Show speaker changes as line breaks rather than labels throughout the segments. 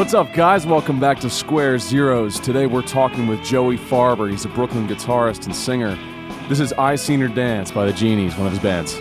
What's up, guys? Welcome back to Square Zeros. Today we're talking with Joey Farber. He's a Brooklyn guitarist and singer. This is I Seen Her Dance by the Genies, one of his bands.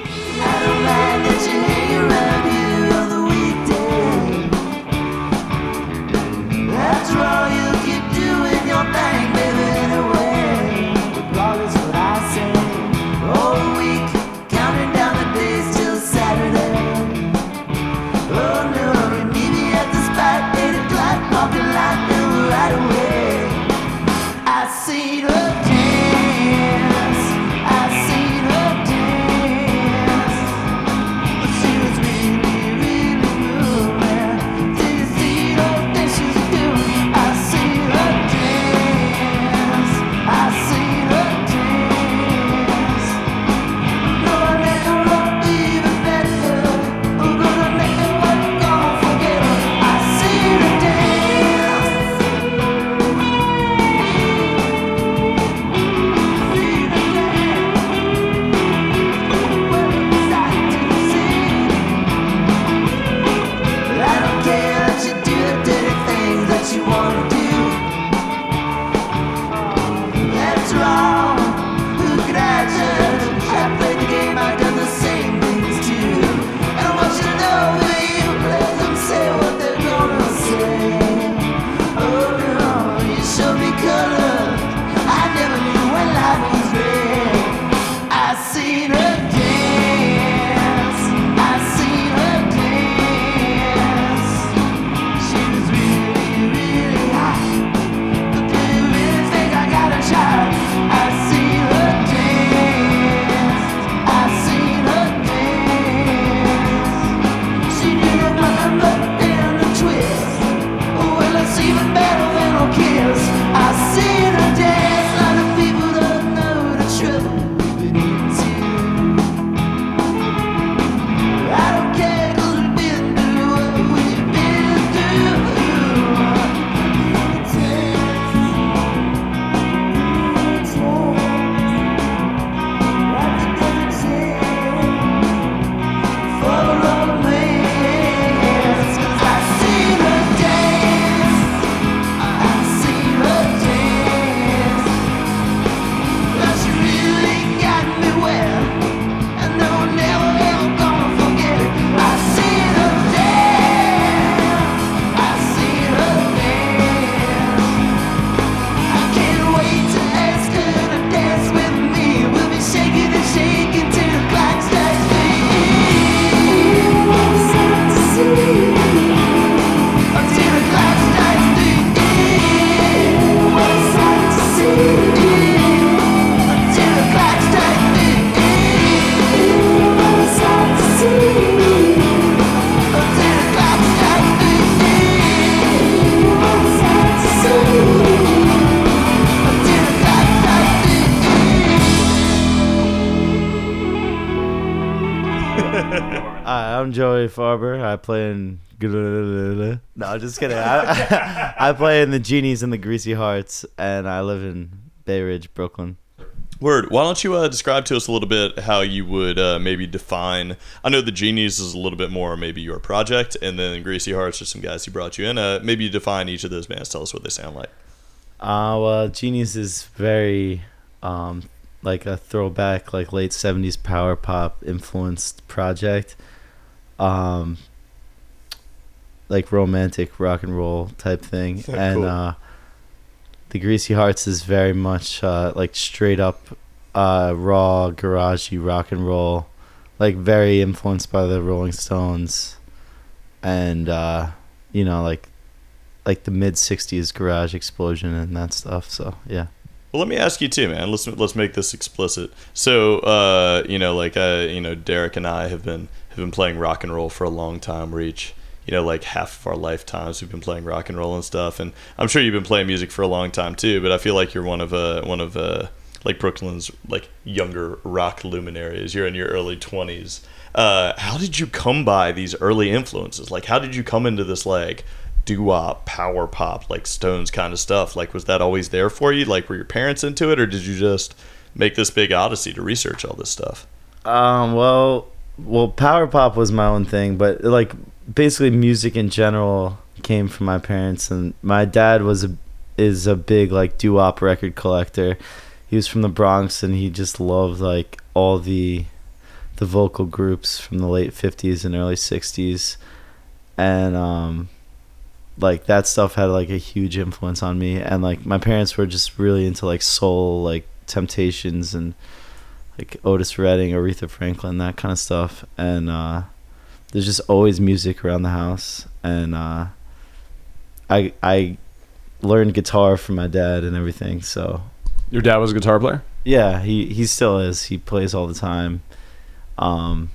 Play in. No, just kidding. I, I play in the Genies and the Greasy Hearts, and I live in Bay Ridge, Brooklyn.
Word. Why don't you uh, describe to us a little bit how you would uh, maybe define? I know the Genies is a little bit more maybe your project, and then Greasy Hearts are some guys who brought you in. Uh, maybe you define each of those bands. Tell us what they sound like.
Uh, well, Genies is very um, like a throwback, like late 70s power pop influenced project. Um, like romantic rock and roll type thing. and
Cool.
uh, the Greasy Hearts is very much uh, like straight up uh, raw, garagey rock and roll. Like very influenced by the Rolling Stones. And, uh, you know, like like the mid '60s garage explosion and that stuff. So yeah.
Well, let me ask you too, man. Let's let's make this explicit. So, uh, you know, like uh, you know, Derek and I have been have been playing rock and roll for a long time. We're each, you know, like half of our lifetimes we've been playing rock and roll and stuff. And I'm sure you've been playing music for a long time too. But I feel like you're one of uh, one of uh, like Brooklyn's like younger rock luminaries. You're in your early 20s. Uh, how did you come by these early influences? Like, how did you come into this like doo-wop, power pop, like Stones kind of stuff? Like, was that always there for you? Like, were your parents into it, or did you just make this big odyssey to research all this stuff?
Um. Well, well, power pop was my own thing, but like basically music in general came from my parents, and my dad was a is a big like doo wop record collector. He was from the Bronx, and he just loved like all the the vocal groups from the late '50s and early '60s, and um, like that stuff had like a huge influence on me. And like my parents were just really into like soul, like Temptations, and like Otis Redding, Aretha Franklin, that kind of stuff. And uh, there's just always music around the house, and uh, I I learned guitar from my dad and everything. So
Your dad was a guitar player?
yeah, he he still is. He plays all the time, um,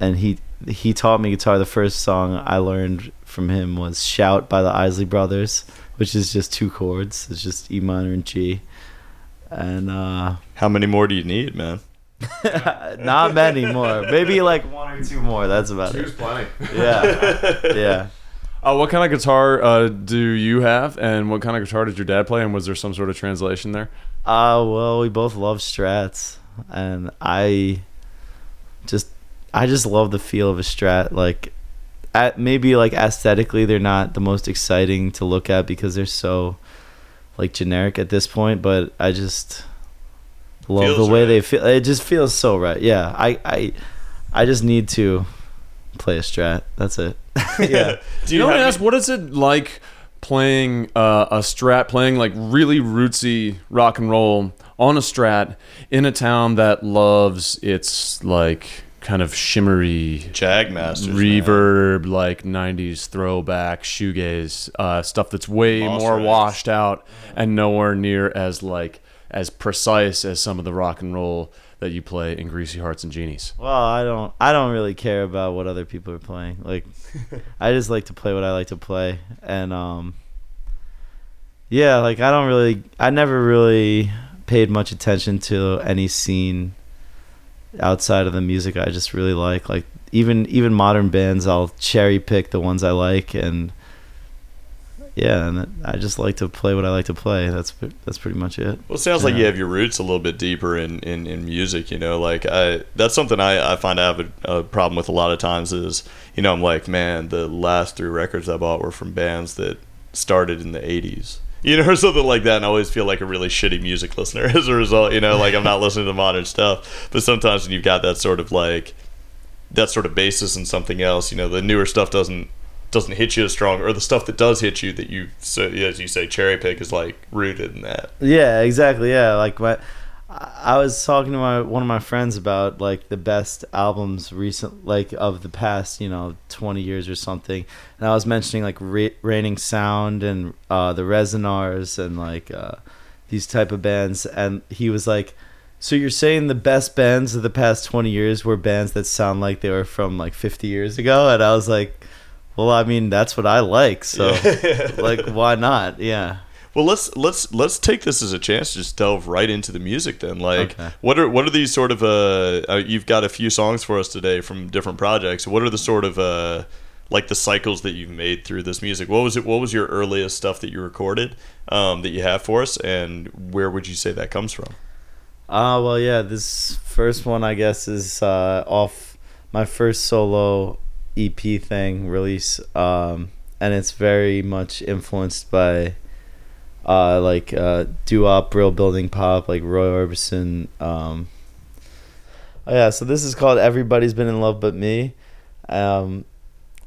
and he he taught me guitar. The first song I learned from him was "Shout" by the Isley Brothers, which is just two chords. It's just E minor and G, and uh,
How many more do you need, man?
not many more. Maybe like one or two more. That's about it.
plenty.
Yeah, yeah.
Uh, what kind of guitar uh, do you have, and what kind of guitar did your dad play, and was there some sort of translation there?
Uh, well, we both love Strats, and I just, I just love the feel of a Strat. Like, at maybe like aesthetically, they're not the most exciting to look at because they're so like generic at this point. But I just love
Feels
the way
right.
they feel. It just feels so right. Yeah, I, I, I just need to play a Strat. That's it. yeah.
Do
You know,
have-
ask what is it like playing uh, a Strat, playing like really rootsy rock and roll on a Strat in a town that loves its like kind of shimmery
Jag Masters. man.
reverb, like '90s throwback shoegaze uh, stuff that's way
Boss
more washed out and nowhere near as like as precise as some of the rock and roll that you play in Greasy Hearts and Genies.
Well, I don't I don't really care about what other people are playing. Like I just like to play what I like to play and um yeah, like I don't really I never really paid much attention to any scene outside of the music I just really like. Like even even modern bands I'll cherry pick the ones I like and yeah, and I just like to play what I like to play. That's that's pretty much it.
Well, it sounds like you have your roots a little bit deeper in, in, in music, you know, like I, that's something I, I find I have a, a problem with a lot of times is, you know, I'm like, man, the last three records I bought were from bands that started in the 80s. You know, or something like that, and I always feel like a really shitty music listener as a result. You know, like I'm not listening to modern stuff. But sometimes when you've got that sort of like that sort of basis in something else, you know, the newer stuff doesn't doesn't hit you as strong, or the stuff that does hit you that you, so as you say, cherry pick is like rooted in that.
Yeah, exactly. Yeah, like my, I was talking to my one of my friends about like the best albums recent, like of the past, you know, twenty years or something, and I was mentioning like Ra- Reigning Sound and uh, the Resonars and like uh, these type of bands, and he was like. So you're saying the best bands of the past 20 years were bands that sound like they were from like 50 years ago and I was like well I mean that's what I like so like why not yeah
Well, let's let's let's take this as a chance to just delve right into the music. Then, like,
Okay.
what are what are these sort of uh, uh? You've got a few songs for us today from different projects. What are the sort of uh, like the cycles that you've made through this music? What was it? What was your earliest stuff that you recorded um, that you have for us, and where would you say that comes from?
Uh, well, yeah, this first one, I guess, is uh, off my first solo EP thing release. Um, and it's very much influenced by uh, like uh, doo wop, Brill Building pop, like Roy Orbison. Um, oh, yeah, so this is called Everybody's Been in Love But Me. Um,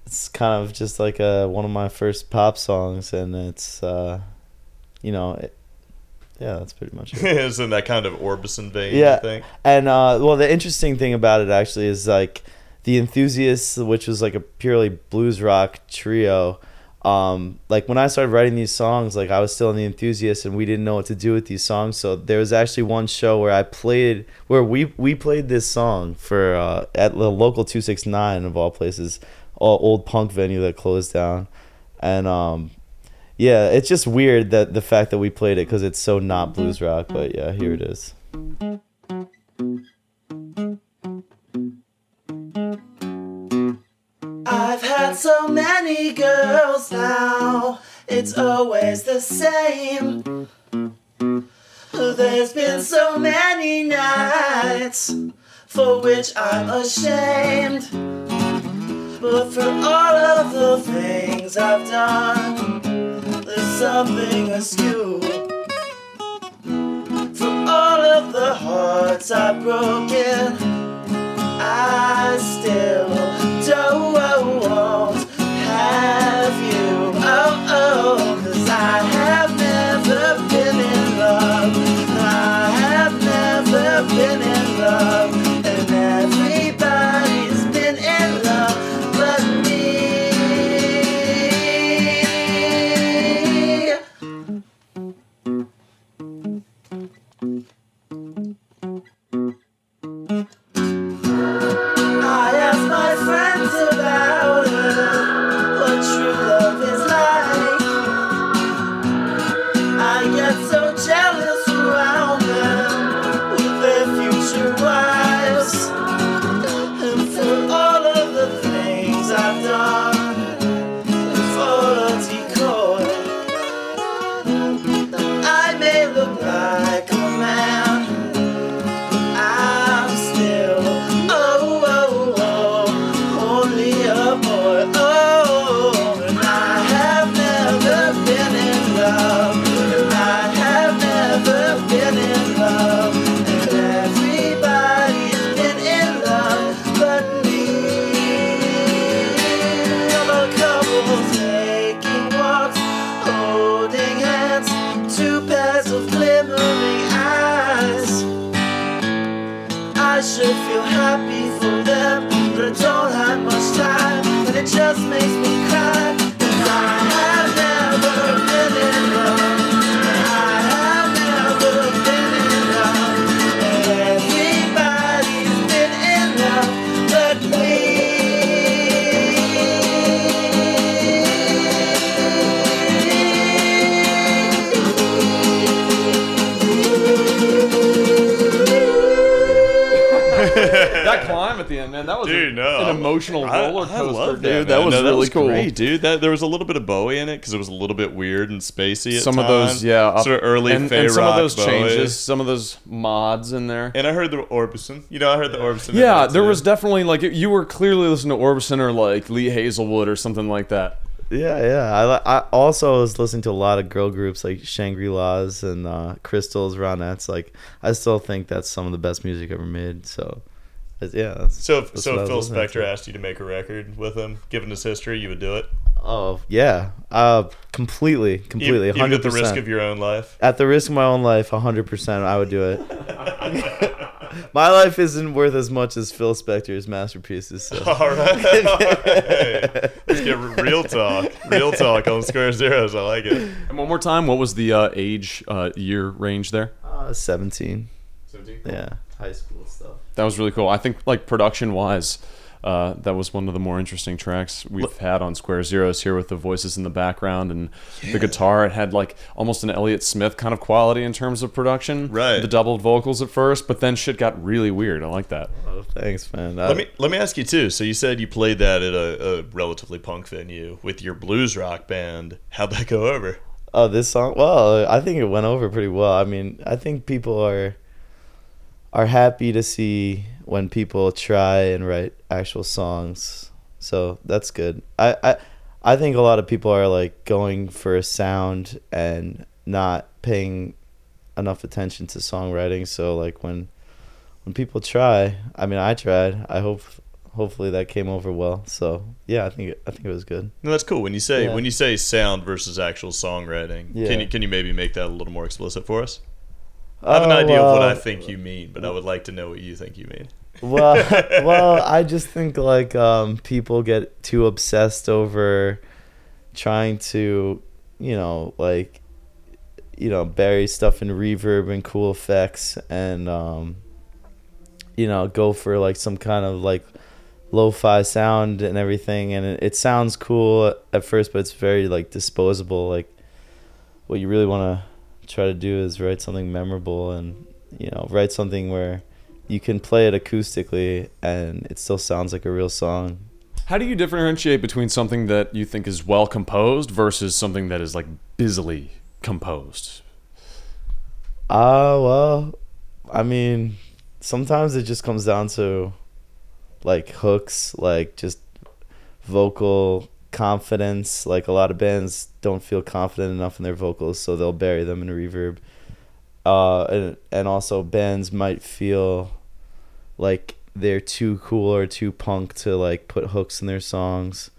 it's kind of just like a, one of my first pop songs, and it's, uh, you know, it, yeah, that's pretty much it.
Is in that kind of Orbison vein?
Yeah.
I think.
And uh, well, the interesting thing about it actually is like the enthusiasts, which was like a purely blues rock trio. Um, like when I started writing these songs, like I was still in the enthusiasts, and we didn't know what to do with these songs. So there was actually one show where I played, where we we played this song for uh, at the local two six nine of all places, old punk venue that closed down, and um, yeah, it's just weird that the fact that we played it because it's so not blues rock. But yeah, here it is.
I've had so many girls now, it's always the same. There's been so many nights for which I'm ashamed.
But for all of the things I've done, there's something askew. For all of the hearts I've broken, I still don't oh, man,
that was
Dude,
a-
no,
an emotional
I-
roller
I
coaster,
love
dude.
man.
That was
No,
really cool.
great, dude. That there was a little bit of Bowie in it because it was a little bit weird and spacey. At
Some of those, yeah, up-
sort of early
and, and some of those
Bowie.
changes, some of those mods in there.
And I heard the Orbison. You know, I heard the Orbison. in
Yeah, there
too.
was definitely like you were clearly listening to Orbison or like Lee Hazlewood or something like that.
Yeah, yeah. I, I also was listening to a lot of girl groups like Shangri La's and uh, Crystals, Ronettes. Like, I still think that's some of the best music ever made. So, it's- yeah. That's,
So, if,
that's
so if Phil Spector asked you to make a record with him, given his history, you would do it,
Oh, yeah. Uh, completely, completely,
even,
hundred
even at the risk of your own life.
At the risk of my own life, hundred percent, I would do it. my life isn't worth as much as Phil Spector's masterpieces. So.
All right, all right. let's get real talk. Real talk on Square Zeros. I like it.
And one more time, what was the uh, age uh, year range there?
Uh, Seventeen. Yeah, high school stuff.
That was really cool. I think like production wise, uh, that was one of the more interesting tracks we've had on Square Zeros here with the voices in the background and the guitar. It had like almost an Elliott Smith kind of quality in terms of production.
Right.
The doubled vocals at first, but then shit got really weird. I like that.
Oh, thanks, man.
Let me let me ask you too. So you said you played that at a, a relatively punk venue with your blues rock band. How'd that go over?
Oh, this song. Well, I think it went over pretty well. I mean, I think people are are happy to see when people try and write actual songs. So that's good. I I, I think a lot of people are like going for a sound and not paying enough attention to songwriting. So like when when people try, I mean, I tried. I hope hopefully that came over well. So yeah, I think it, I think it was good.
No, that's cool. When you say
Yeah.
when you say sound versus actual songwriting,
Yeah.
can you can you maybe make that a little more explicit for us? I have an
Oh,
idea of what I think you mean, but I would like to know what you think you mean.
well, well, I just think like um, people get too obsessed over trying to, you know, like, you know, bury stuff in reverb and cool effects, and um, you know, go for like some kind of like lo-fi sound and everything, and it, it sounds cool at first, but it's very like disposable. Like, what you really want to try to do is write something memorable, and you know, write something where you can play it acoustically and it still sounds like a real song.
How do you differentiate between something that you think is well composed versus something that is like busily composed?
Ah, well, I mean, sometimes it just comes down to like hooks, like just vocal confidence. Like a lot of bands don't feel confident enough in their vocals, so they'll bury them in reverb. Uh, and and also bands might feel like they're too cool or too punk to like put hooks in their songs,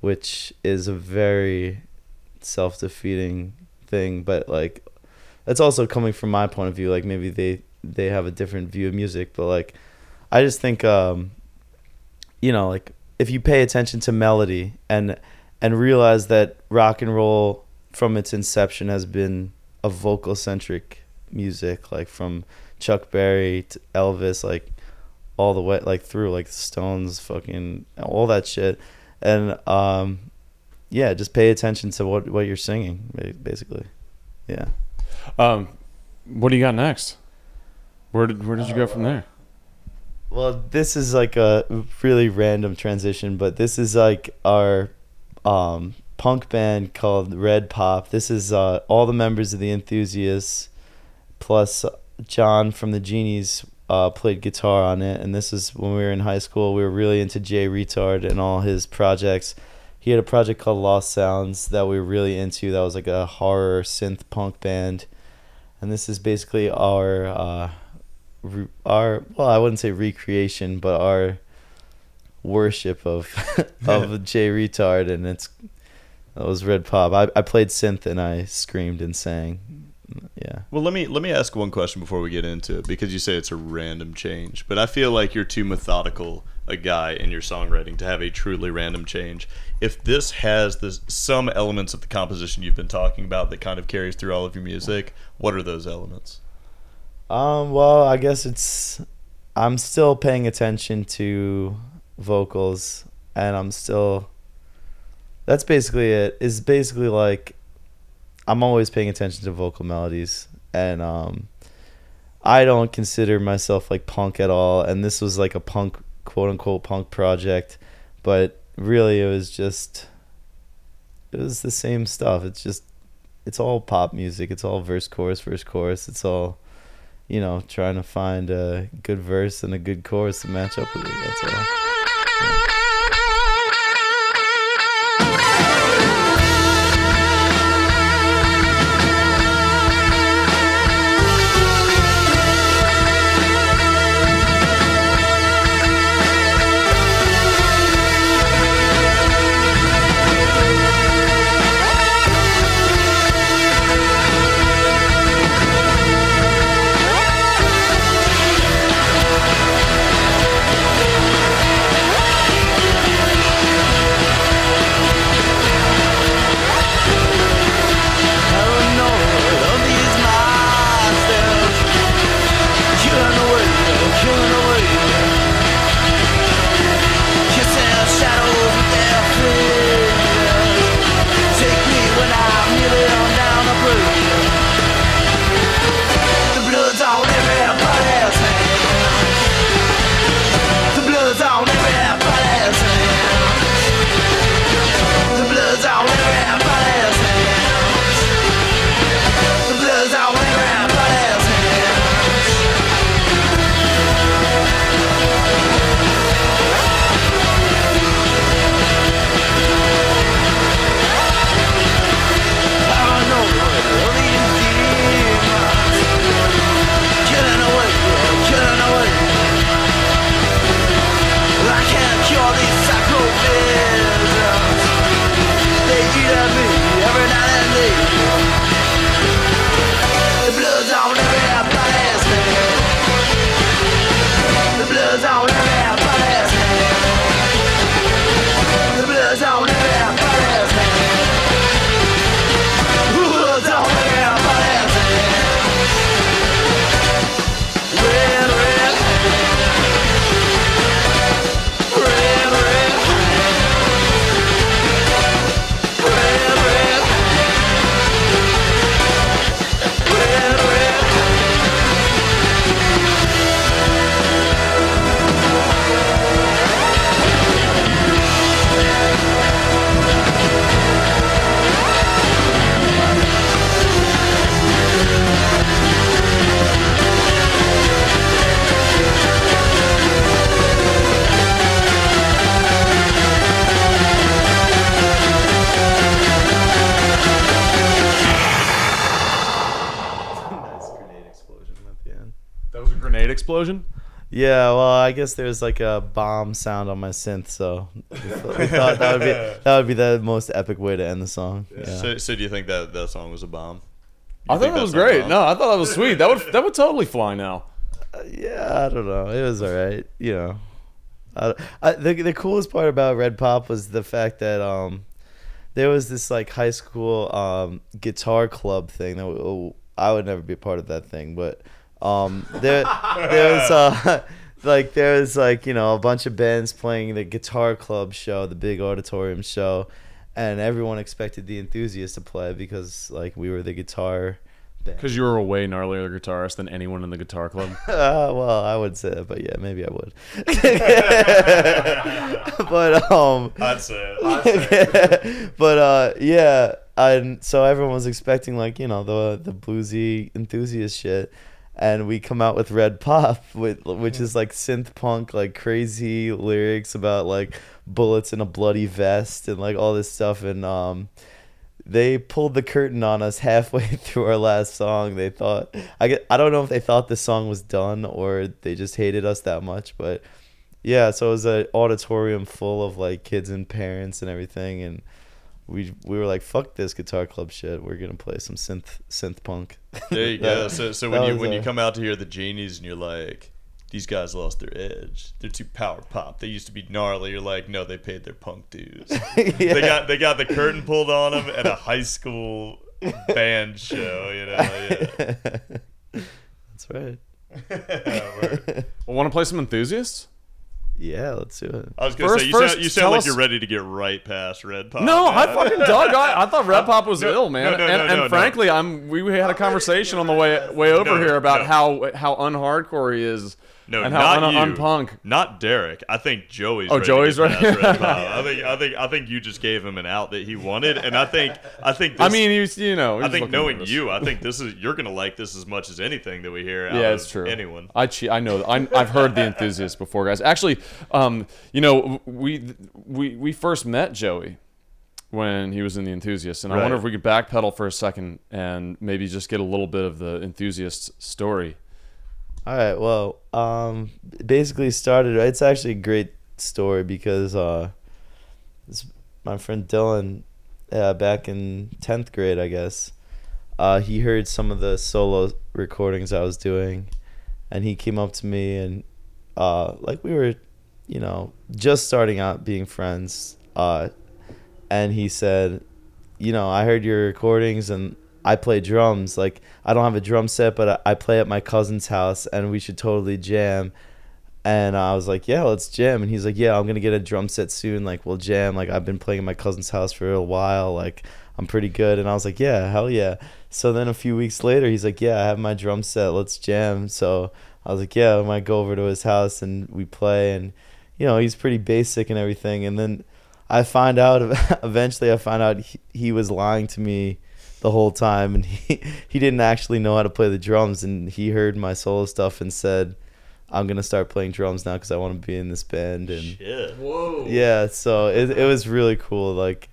which is a very self defeating thing. But like, that's also coming from my point of view. Like maybe they they have a different view of music, but like, I just think um, you know, like if you pay attention to melody and and realize that rock and roll from its inception has been a vocal centric music, like from Chuck Berry to Elvis, like all the way like through like Stones, fucking all that shit, and um, yeah, just pay attention to what what you're singing, basically. Yeah.
Um, what do you got next? Where did where did you go from there?
Well, this is like a really random transition, but this is like our um, punk band called Red Pop. This is uh, all the members of the Enthusiasts, plus John from the Genies uh, played guitar on it. And this is when we were in high school. We were really into Jay Reatard and all his projects. He had a project called Lost Sounds that we were really into. That was like a horror synth punk band. And this is basically our uh, re- our well, I wouldn't say recreation, but our worship of of Jay Reatard, and it's that was Red Pop. I I played synth and I screamed and sang. Yeah.
Well, let me let me ask one question before we get into it because you say it's a random change, but I feel like you're too methodical a guy in your songwriting to have a truly random change. If this has this some elements of the composition you've been talking about that kind of carries through all of your music, what are those elements?
Um. Well, I guess it's. I'm still paying attention to vocals, and I'm still. That's basically it. it. Is basically like. I'm always paying attention to vocal melodies, and um. I don't consider myself like punk at all, and this was like a punk, quote unquote, punk project, but really it was just. It was the same stuff. It's just, it's all pop music. It's all verse, chorus, verse, chorus. It's all you know, trying to find a good verse and a good chorus to match up with it. That's all.
Explosion?
Yeah, well, I guess there's like a bomb sound on my synth, so we thought that would be that would be the most epic way to end the song. Yeah.
So, so do you think that that song was a bomb? You
I
think
thought that was great.
bomb?
No, I thought that was sweet. That would that would totally fly now.
yeah, I don't know. It was all right. You know, I, I, the the coolest part about Red Pop was the fact that um, there was this like high school um guitar club thing that I would never be a part of that thing, but um, there there was uh. Like there was like you know a bunch of bands playing the guitar club show, the big auditorium show, and everyone expected the enthusiasts to play because like we were the guitar.
Because you were a way gnarlier guitarist than anyone in the guitar club.
Uh, well, I would say that, but yeah, maybe I would. but um,
I'd say it.
but uh, yeah, and so everyone was expecting like you know the the bluesy enthusiast shit, and we come out with Red Pop, with which is like synth punk, like crazy lyrics about like bullets in a bloody vest and like all this stuff, and um. They pulled the curtain on us halfway through our last song. They thought I get, I don't know if they thought the song was done or they just hated us that much, but yeah, so it was an auditorium full of like kids and parents and everything, and we we were like, "Fuck this guitar club shit. We're gonna play some synth synth punk."
There you go. So, so when you
was
when you come out to hear the genies and you're like, these guys lost their edge. They're too power pop. They used to be gnarly. You're like, no, they paid their punk dues. They got they got the curtain pulled on them at a high school band show. You know. Yeah.
That's right.
Word.
Well, want to play some enthusiasts?
Yeah, let's do it.
I was gonna
First-
say you
first,
sound you
tell
sound like
us-
you're ready to get right past Red Pop.
No, I fucking dug. I, I thought Red Pop was
No,
ill, man.
no, no,
and
no,
and
no, no.
frankly, I'm we had a conversation on the way way over
No,
here about
no.
how how unhardcore he is.
No,
and
not
how un-
you.
unpunk.
Not Derek. I think Joey's.
Right.
Oh,
Joey's
to get
ready?
past Red Pop. I think. I think. I think you just gave him an out that he wanted, and I think. I think. This,
I mean, he's you know.
I think knowing
nervous.
you, I think this is you're gonna like this as much as anything that we hear. Out
Yeah,
of
it's true.
Anyone.
I che- I know. I'm, I've heard the enthusiasts before, guys. Actually, um, you know, we we we first met Joey when he was in the enthusiasts, and I wonder if we could backpedal for a second and maybe just get a little bit of the enthusiast story.
All right. Well, um, basically started. It's actually a great story because uh, my friend Dylan, uh, back in tenth grade, I guess, uh, he heard some of the solo recordings I was doing, and he came up to me and, uh, like we were, you know, just starting out being friends, uh, and he said, you know, I heard your recordings and I play drums. Like I don't have a drum set, but I, play at my cousin's house, and we should totally jam. And I was like, yeah, let's jam. And he's like, yeah, I'm gonna get a drum set soon. Like we'll jam. Like I've been playing at my cousin's house for a while. Like I'm pretty good. And I was like, yeah, hell yeah. So then a few weeks later, he's like, yeah, I have my drum set. Let's jam. So I was like, yeah, I might go over to his house and we play. And you know, he's pretty basic and everything. And then I find out eventually, I find out he, he was lying to me the whole time, and he he didn't actually know how to play the drums, and he heard my solo stuff and said, "I'm gonna start playing drums now because I want to be in this band." And
Shit.
Whoa.
yeah, so it it was really cool. Like,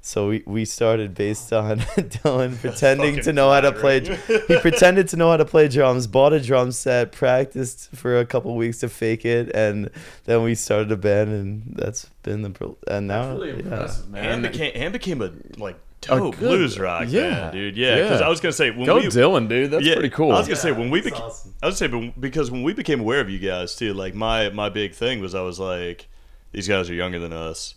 so we we started based on Dylan pretending to
fucking
know how to play.
flattering.
He pretended to know how to play drums, bought a drum set, practiced for a couple weeks to fake it, and then we started a band, and that's been the and now
Really
yeah.
impressive, man.
And became and became a like dope
good-
blues rock
yeah,
band, dude. Yeah, because
yeah.
I was gonna say when
Go
we
Dylan, dude. That's
yeah,
pretty cool.
I was gonna say when we
That's
became.
awesome.
I would say, because when we became aware of you guys too, like my my big thing was I was like, these guys are younger than us.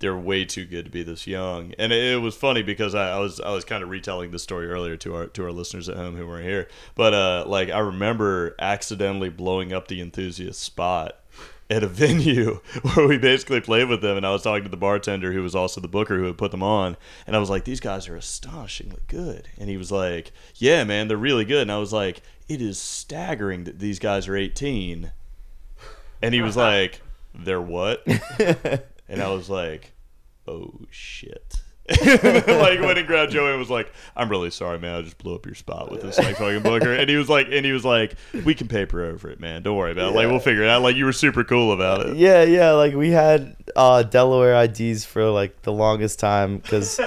They're way too good to be this young, and it, it was funny because I, I was I was kind of retelling the story earlier to our to our listeners at home who weren't here. But uh, like I remember accidentally blowing up the enthusiast spot at a venue where we basically played with them and I was talking to the bartender who was also the booker who had put them on and I was like these guys are astonishingly good. And he was like yeah man they're really good. And I was like it is staggering that these guys are 18 and he was like they're what? And I was like oh shit like went and grabbed Joey and was like, "I'm really sorry, man. I just blew up your spot with this like fucking booker." And he was like, "And he was like, we can paper over it, man. Don't worry about it. Like we'll figure it out." Like you were super cool about it.
Yeah, yeah. Like we had uh, Delaware IDs for like the longest time because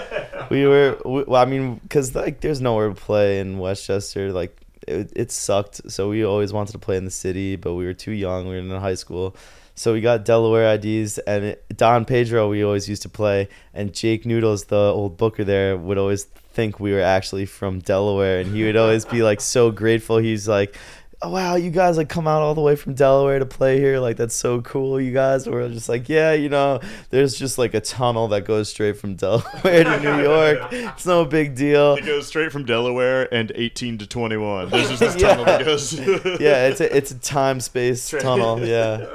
we were. We, well, I mean, because like there's nowhere to play in Westchester. Like it, it sucked. So we always wanted to play in the city, but we were too young. We were in high school. So we got Delaware IDs and it, Don Pedro. We always used to play, and Jake Noodles, the old booker there, would always think we were actually from Delaware, and he would always be like so grateful. He's like, "Oh wow, you guys like come out all the way from Delaware to play here. Like that's so cool, you guys." We're just like, "Yeah, you know, there's just like a tunnel that goes straight from Delaware to New York. It's no big deal."
It goes straight from Delaware and 18 to 21. There's just this
Yeah.
tunnel that goes.
Yeah, it's a it's a time space tunnel. Yeah,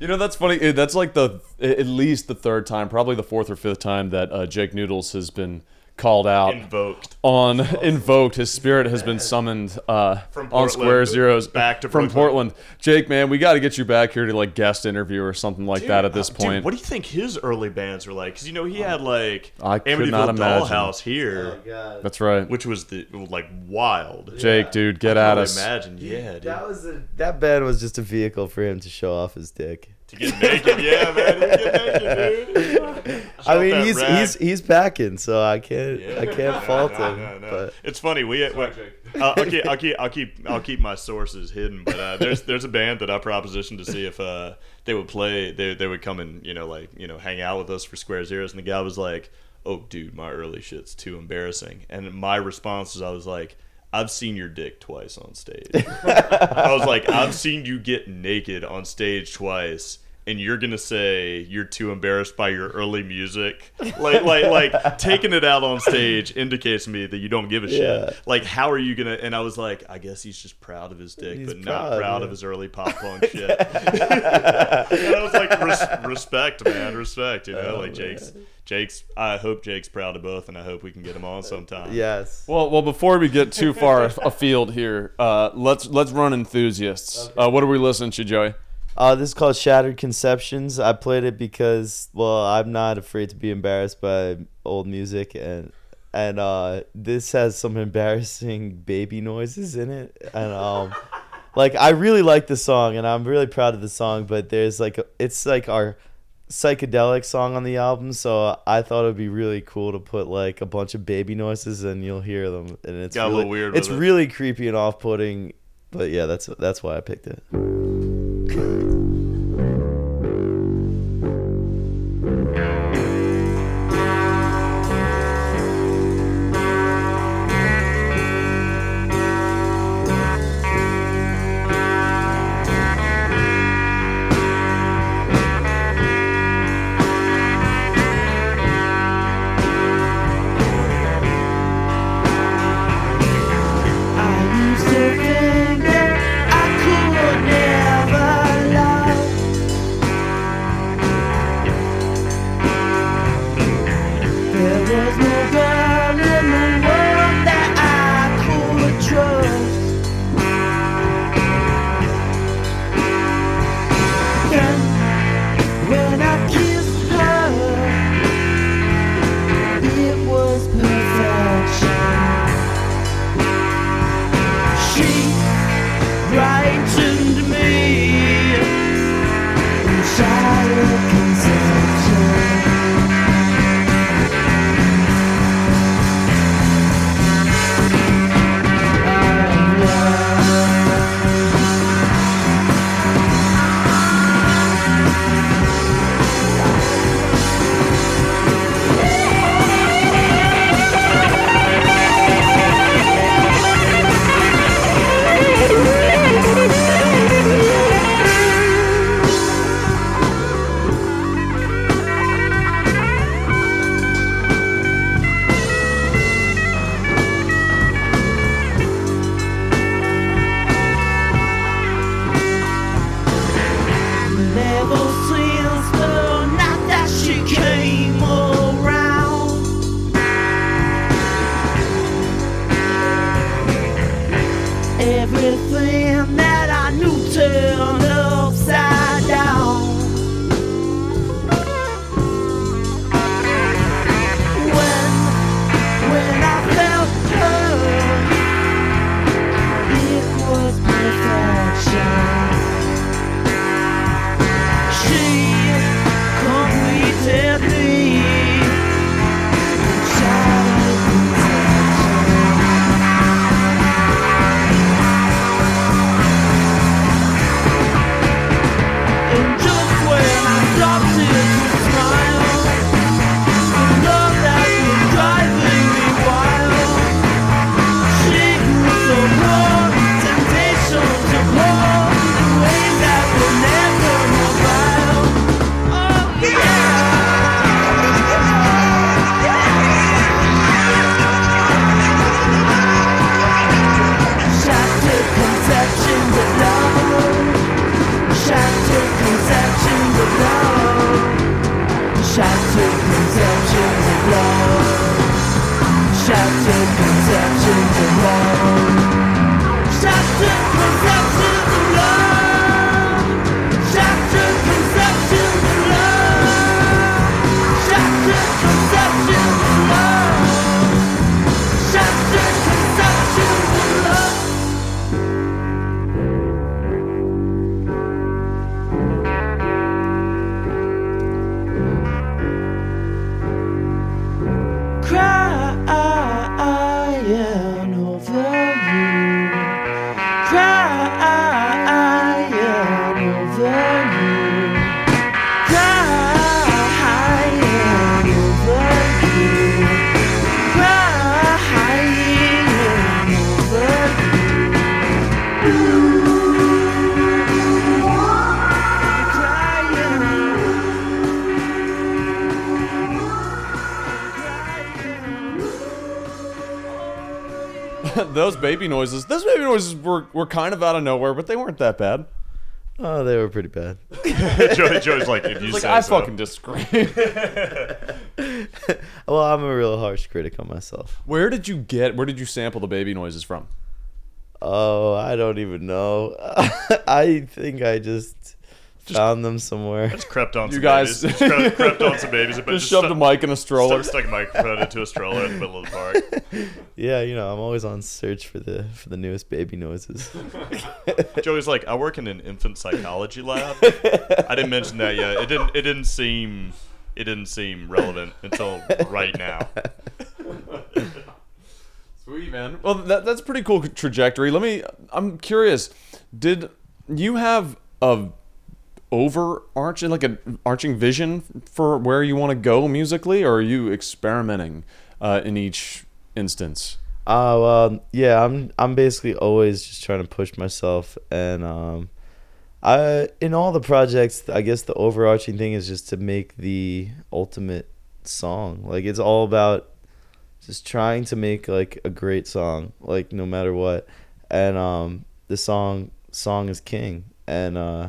You know that's funny. eh, That's like the at least the third time, probably the fourth or fifth time that uh, Jake Noodles has been called out
invoked.
on invoked. His spirit has been summoned uh,
From
on
Portland
Square Zeros
back to
from
Brooklyn.
Portland. Jake, man, we got to get you back here to like guest interview or something like that at this
Dude,
point.
what do you think his early bands were like? Because you know he had like
I could
Amityville
not imagine.
Dollhouse here,
That's right,
which was the like wild.
Jake, dude, get
I
at
can
us.
Imagine, yeah, dude.
that was a, that band was just a vehicle for him to show off his dick.
To get naked, yeah, man, get naked, dude.
I mean, he's
rag.
he's he's packing, so I can't
Yeah.
I can't fault
No,
him.
no, no.
But
It's funny. We, we I'll, I'll keep I'll keep I'll keep I'll keep my sources hidden. But uh, there's there's a band that I propositioned to see if uh, they would play. They they would come and you know like you know hang out with us for Square Zeros, and the guy was like, "Oh, dude, my early shit's too embarrassing." And my response was, I was like. I've seen your dick twice on stage. I was like, I've seen you get naked on stage twice, and you're gonna say you're too embarrassed by your early music. Like, like, like taking it out on stage indicates to me that you don't give a
Yeah.
shit. Like, how are you gonna? And I was like, I guess he's just proud of his dick,
He's
but not
proud,
proud
yeah.
of his early pop punk shit. and I was like, res- respect, man, respect. You know,
Oh,
like Jake's. Jake's. I hope Jake's proud of both, and I hope we can get him on sometime.
yes,
Well, well, before we get too far afield here, uh, let's let's run enthusiasts. Uh, what are we listening to, Joey?
Uh, this is called Shattered Conceptions. I played it because well, I'm not afraid to be embarrassed by old music, and and uh, this has some embarrassing baby noises in it, and um. Like I really like the song and I'm really proud of the song, but there's like a, it's like our psychedelic song on the album, so I thought it would be really cool to put like a bunch of baby noises and you'll hear them, and it's
Got a
really,
little weird
It's
it.
really creepy and off-putting, but yeah, that's that's why I picked it.
Those baby noises. Those baby noises were, were kind of out of nowhere, but they weren't that bad.
Oh, they were pretty bad.
Joey, Joey's like, if you
Like
say
I
so.
fucking disagree.
Well, I'm a real harsh critic on myself.
where did you get? Where did you sample the baby noises from?
Oh, I don't even know. I think I just, found them somewhere.
Just crept on
You
some
guys-
babies. Just crept, crept on some babies. But
Just shoved a mic in a stroller.
Stuck, stuck a microphone into a stroller in the middle of the park.
Yeah, you know, I'm always on search for the for the newest baby noises.
Joey's like, I work in an infant psychology lab. I didn't mention that yet. It didn't. It didn't seem. It didn't seem relevant until right now.
Sweet man. Well, that, that's a pretty cool trajectory. Let me. I'm curious. Did you have a overarching, like an arching vision for where you want to go musically, or are you experimenting uh, in each instance?
Uh, well, yeah, I'm I'm basically always just trying to push myself, and um, I in all the projects, I guess the overarching thing is just to make the ultimate song. Like it's all about just trying to make like a great song, like no matter what, and um, the song song is king, and uh,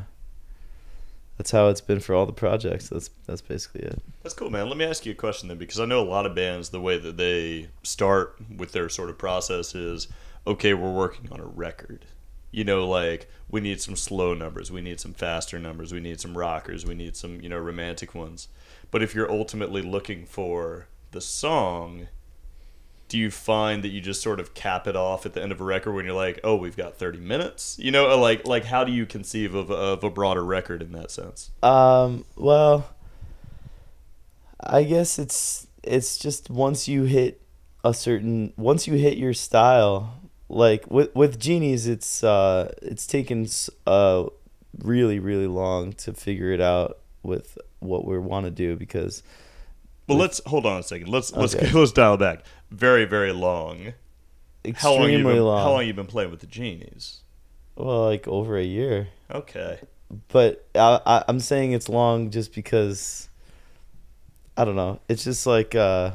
that's how it's been for all the projects. That's that's basically it.
That's cool, man. Let me ask you a question then, because I know a lot of bands, the way that they start with their sort of process is, okay, we're working on a record. You know, like we need some slow numbers, we need some faster numbers, we need some rockers, we need some, you know, romantic ones. But if you're ultimately looking for the song, do you find that you just sort of cap it off at the end of a record when you're like, oh, we've got 30 minutes? You know, like like how do you conceive of, of a broader record in that sense?
Um, well, I guess it's it's just once you hit a certain once you hit your style, like with with genies, it's uh it's taken uh really really long to figure it out with what we want to do because
Well, let's hold on a second. Let's let's
Okay.
let's dial back. Very very long. How long you been,
long.
How long you been playing with the genies?
Well, like over a year.
Okay.
but I, I, I'm saying it's long just because I don't know. It's just like uh,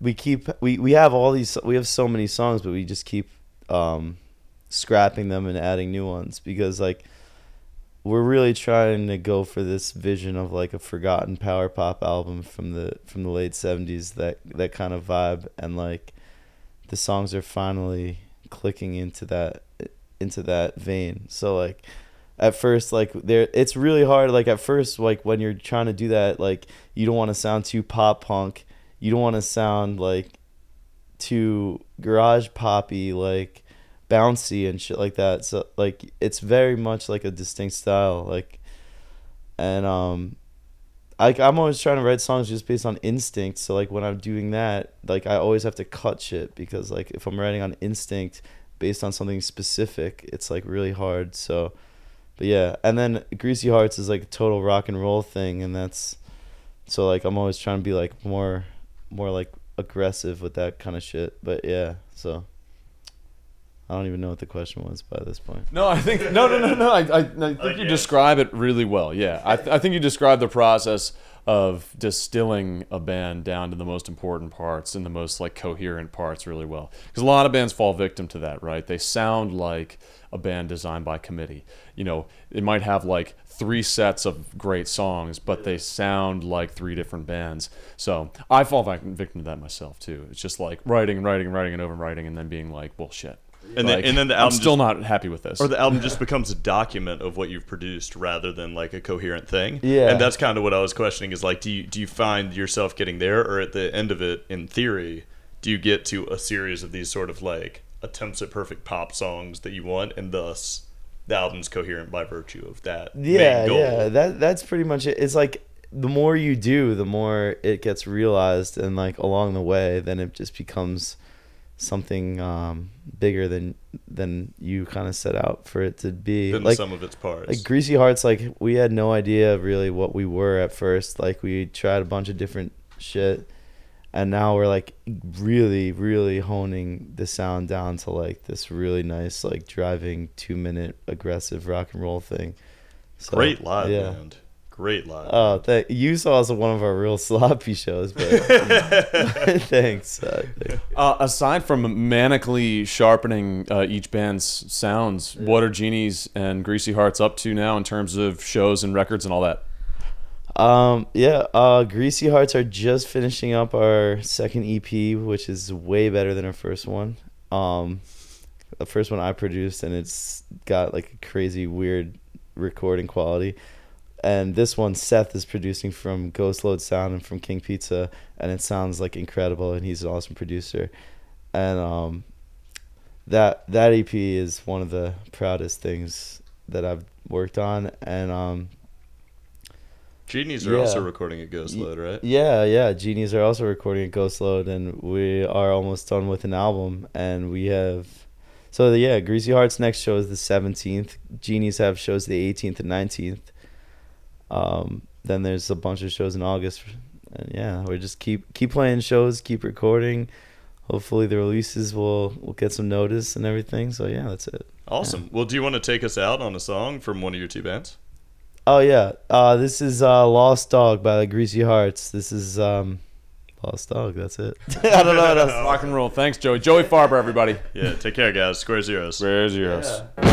we keep we we have all these we have so many songs, but we just keep um, scrapping them and adding new ones because like we're really trying to go for this vision of like a forgotten power pop album from the from the late 70s that that kind of vibe and like the songs are finally clicking into that into that vein. So like at first like there it's really hard like at first like when you're trying to do that like you don't want to sound too pop punk. You don't want to sound like too garage poppy like bouncy and shit like that. So like it's very much like a distinct style like and um like I'm always trying to write songs just based on instinct. So like when I'm doing that like I always have to cut shit because like if I'm writing on instinct based on something specific it's like really hard. So but yeah and then greasy hearts is like a total rock and roll thing and that's so like i'm always trying to be like more more like aggressive with that kind of shit. But yeah so i don't even know what the question was by this point
No, I think no, no, no, no. I, I, I think you
yeah.
describe it really well. Yeah, I, th- I think you describe the process of distilling a band down to the most important parts and the most like coherent parts really well. Because a lot of bands fall victim to that, right? They sound like a band designed by committee. You know, it might have like three sets of great songs, but they sound like three different bands. So I fall victim to that myself too. It's just like writing and writing and writing and over writing and then being like, bullshit.
And then-
Like,
and then the
I'm
album
still
just-
not happy with this.
Or the album just becomes a document of what you've produced rather than like a coherent thing.
Yeah.
And that's kind of what I was questioning is like do you do you find yourself getting there or at the end of it in theory do you get to a series of these sort of like attempts at perfect pop songs that you want and thus the album's coherent by virtue of that
yeah yeah that that's pretty much it it's like the more you do the more it gets realized and like along the way then it just becomes something um bigger than than you kind of set out for it to be
than
like
sum of its parts.
like greasy hearts like we had no idea really what we were at first like we tried a bunch of different shit and now we're like really really honing the sound down to like this really nice like driving two minute aggressive rock and roll thing so,
Great live
yeah
band. Great live.
Oh, th- you saw us at one of our real sloppy shows, but thanks. Uh, thank-
Uh, aside from manically sharpening uh, each band's sounds, what are Genies and Greasy Hearts up to now in terms of shows and records and all that?
Um, yeah, uh, Greasy Hearts are just finishing up our second EP, which is way better than our first one. Um, the first one I produced, and it's got like a crazy, weird recording quality. And this one, Seth is producing from Ghost Load Sound and from King Pizza, and it sounds like incredible. And he's an awesome producer. And um, that that EP is one of the proudest things that I've worked on. And um,
Genies are
yeah.
also recording at Ghost Load, right?
Yeah, yeah. Genies are also recording at Ghost Load, and we are almost done with an album. And we have, so yeah, Greasy Hearts next show is the seventeenth. Genies have shows the eighteenth and nineteenth. Um, then there's a bunch of shows in August, and yeah, we just keep keep playing shows, keep recording. Hopefully, the releases will will get some notice and everything. So yeah, that's it.
Awesome. Well, do you want to take us out on a song from one of your two bands?
Oh yeah, uh, this is uh, Lost Dog by the Greasy Hearts. This is um, Lost Dog. That's it. I don't know what else.
Rock and roll. Thanks, Joey. Joey Farber, everybody.
Yeah, take care, guys. Square zeros.
Square yours?
Yeah.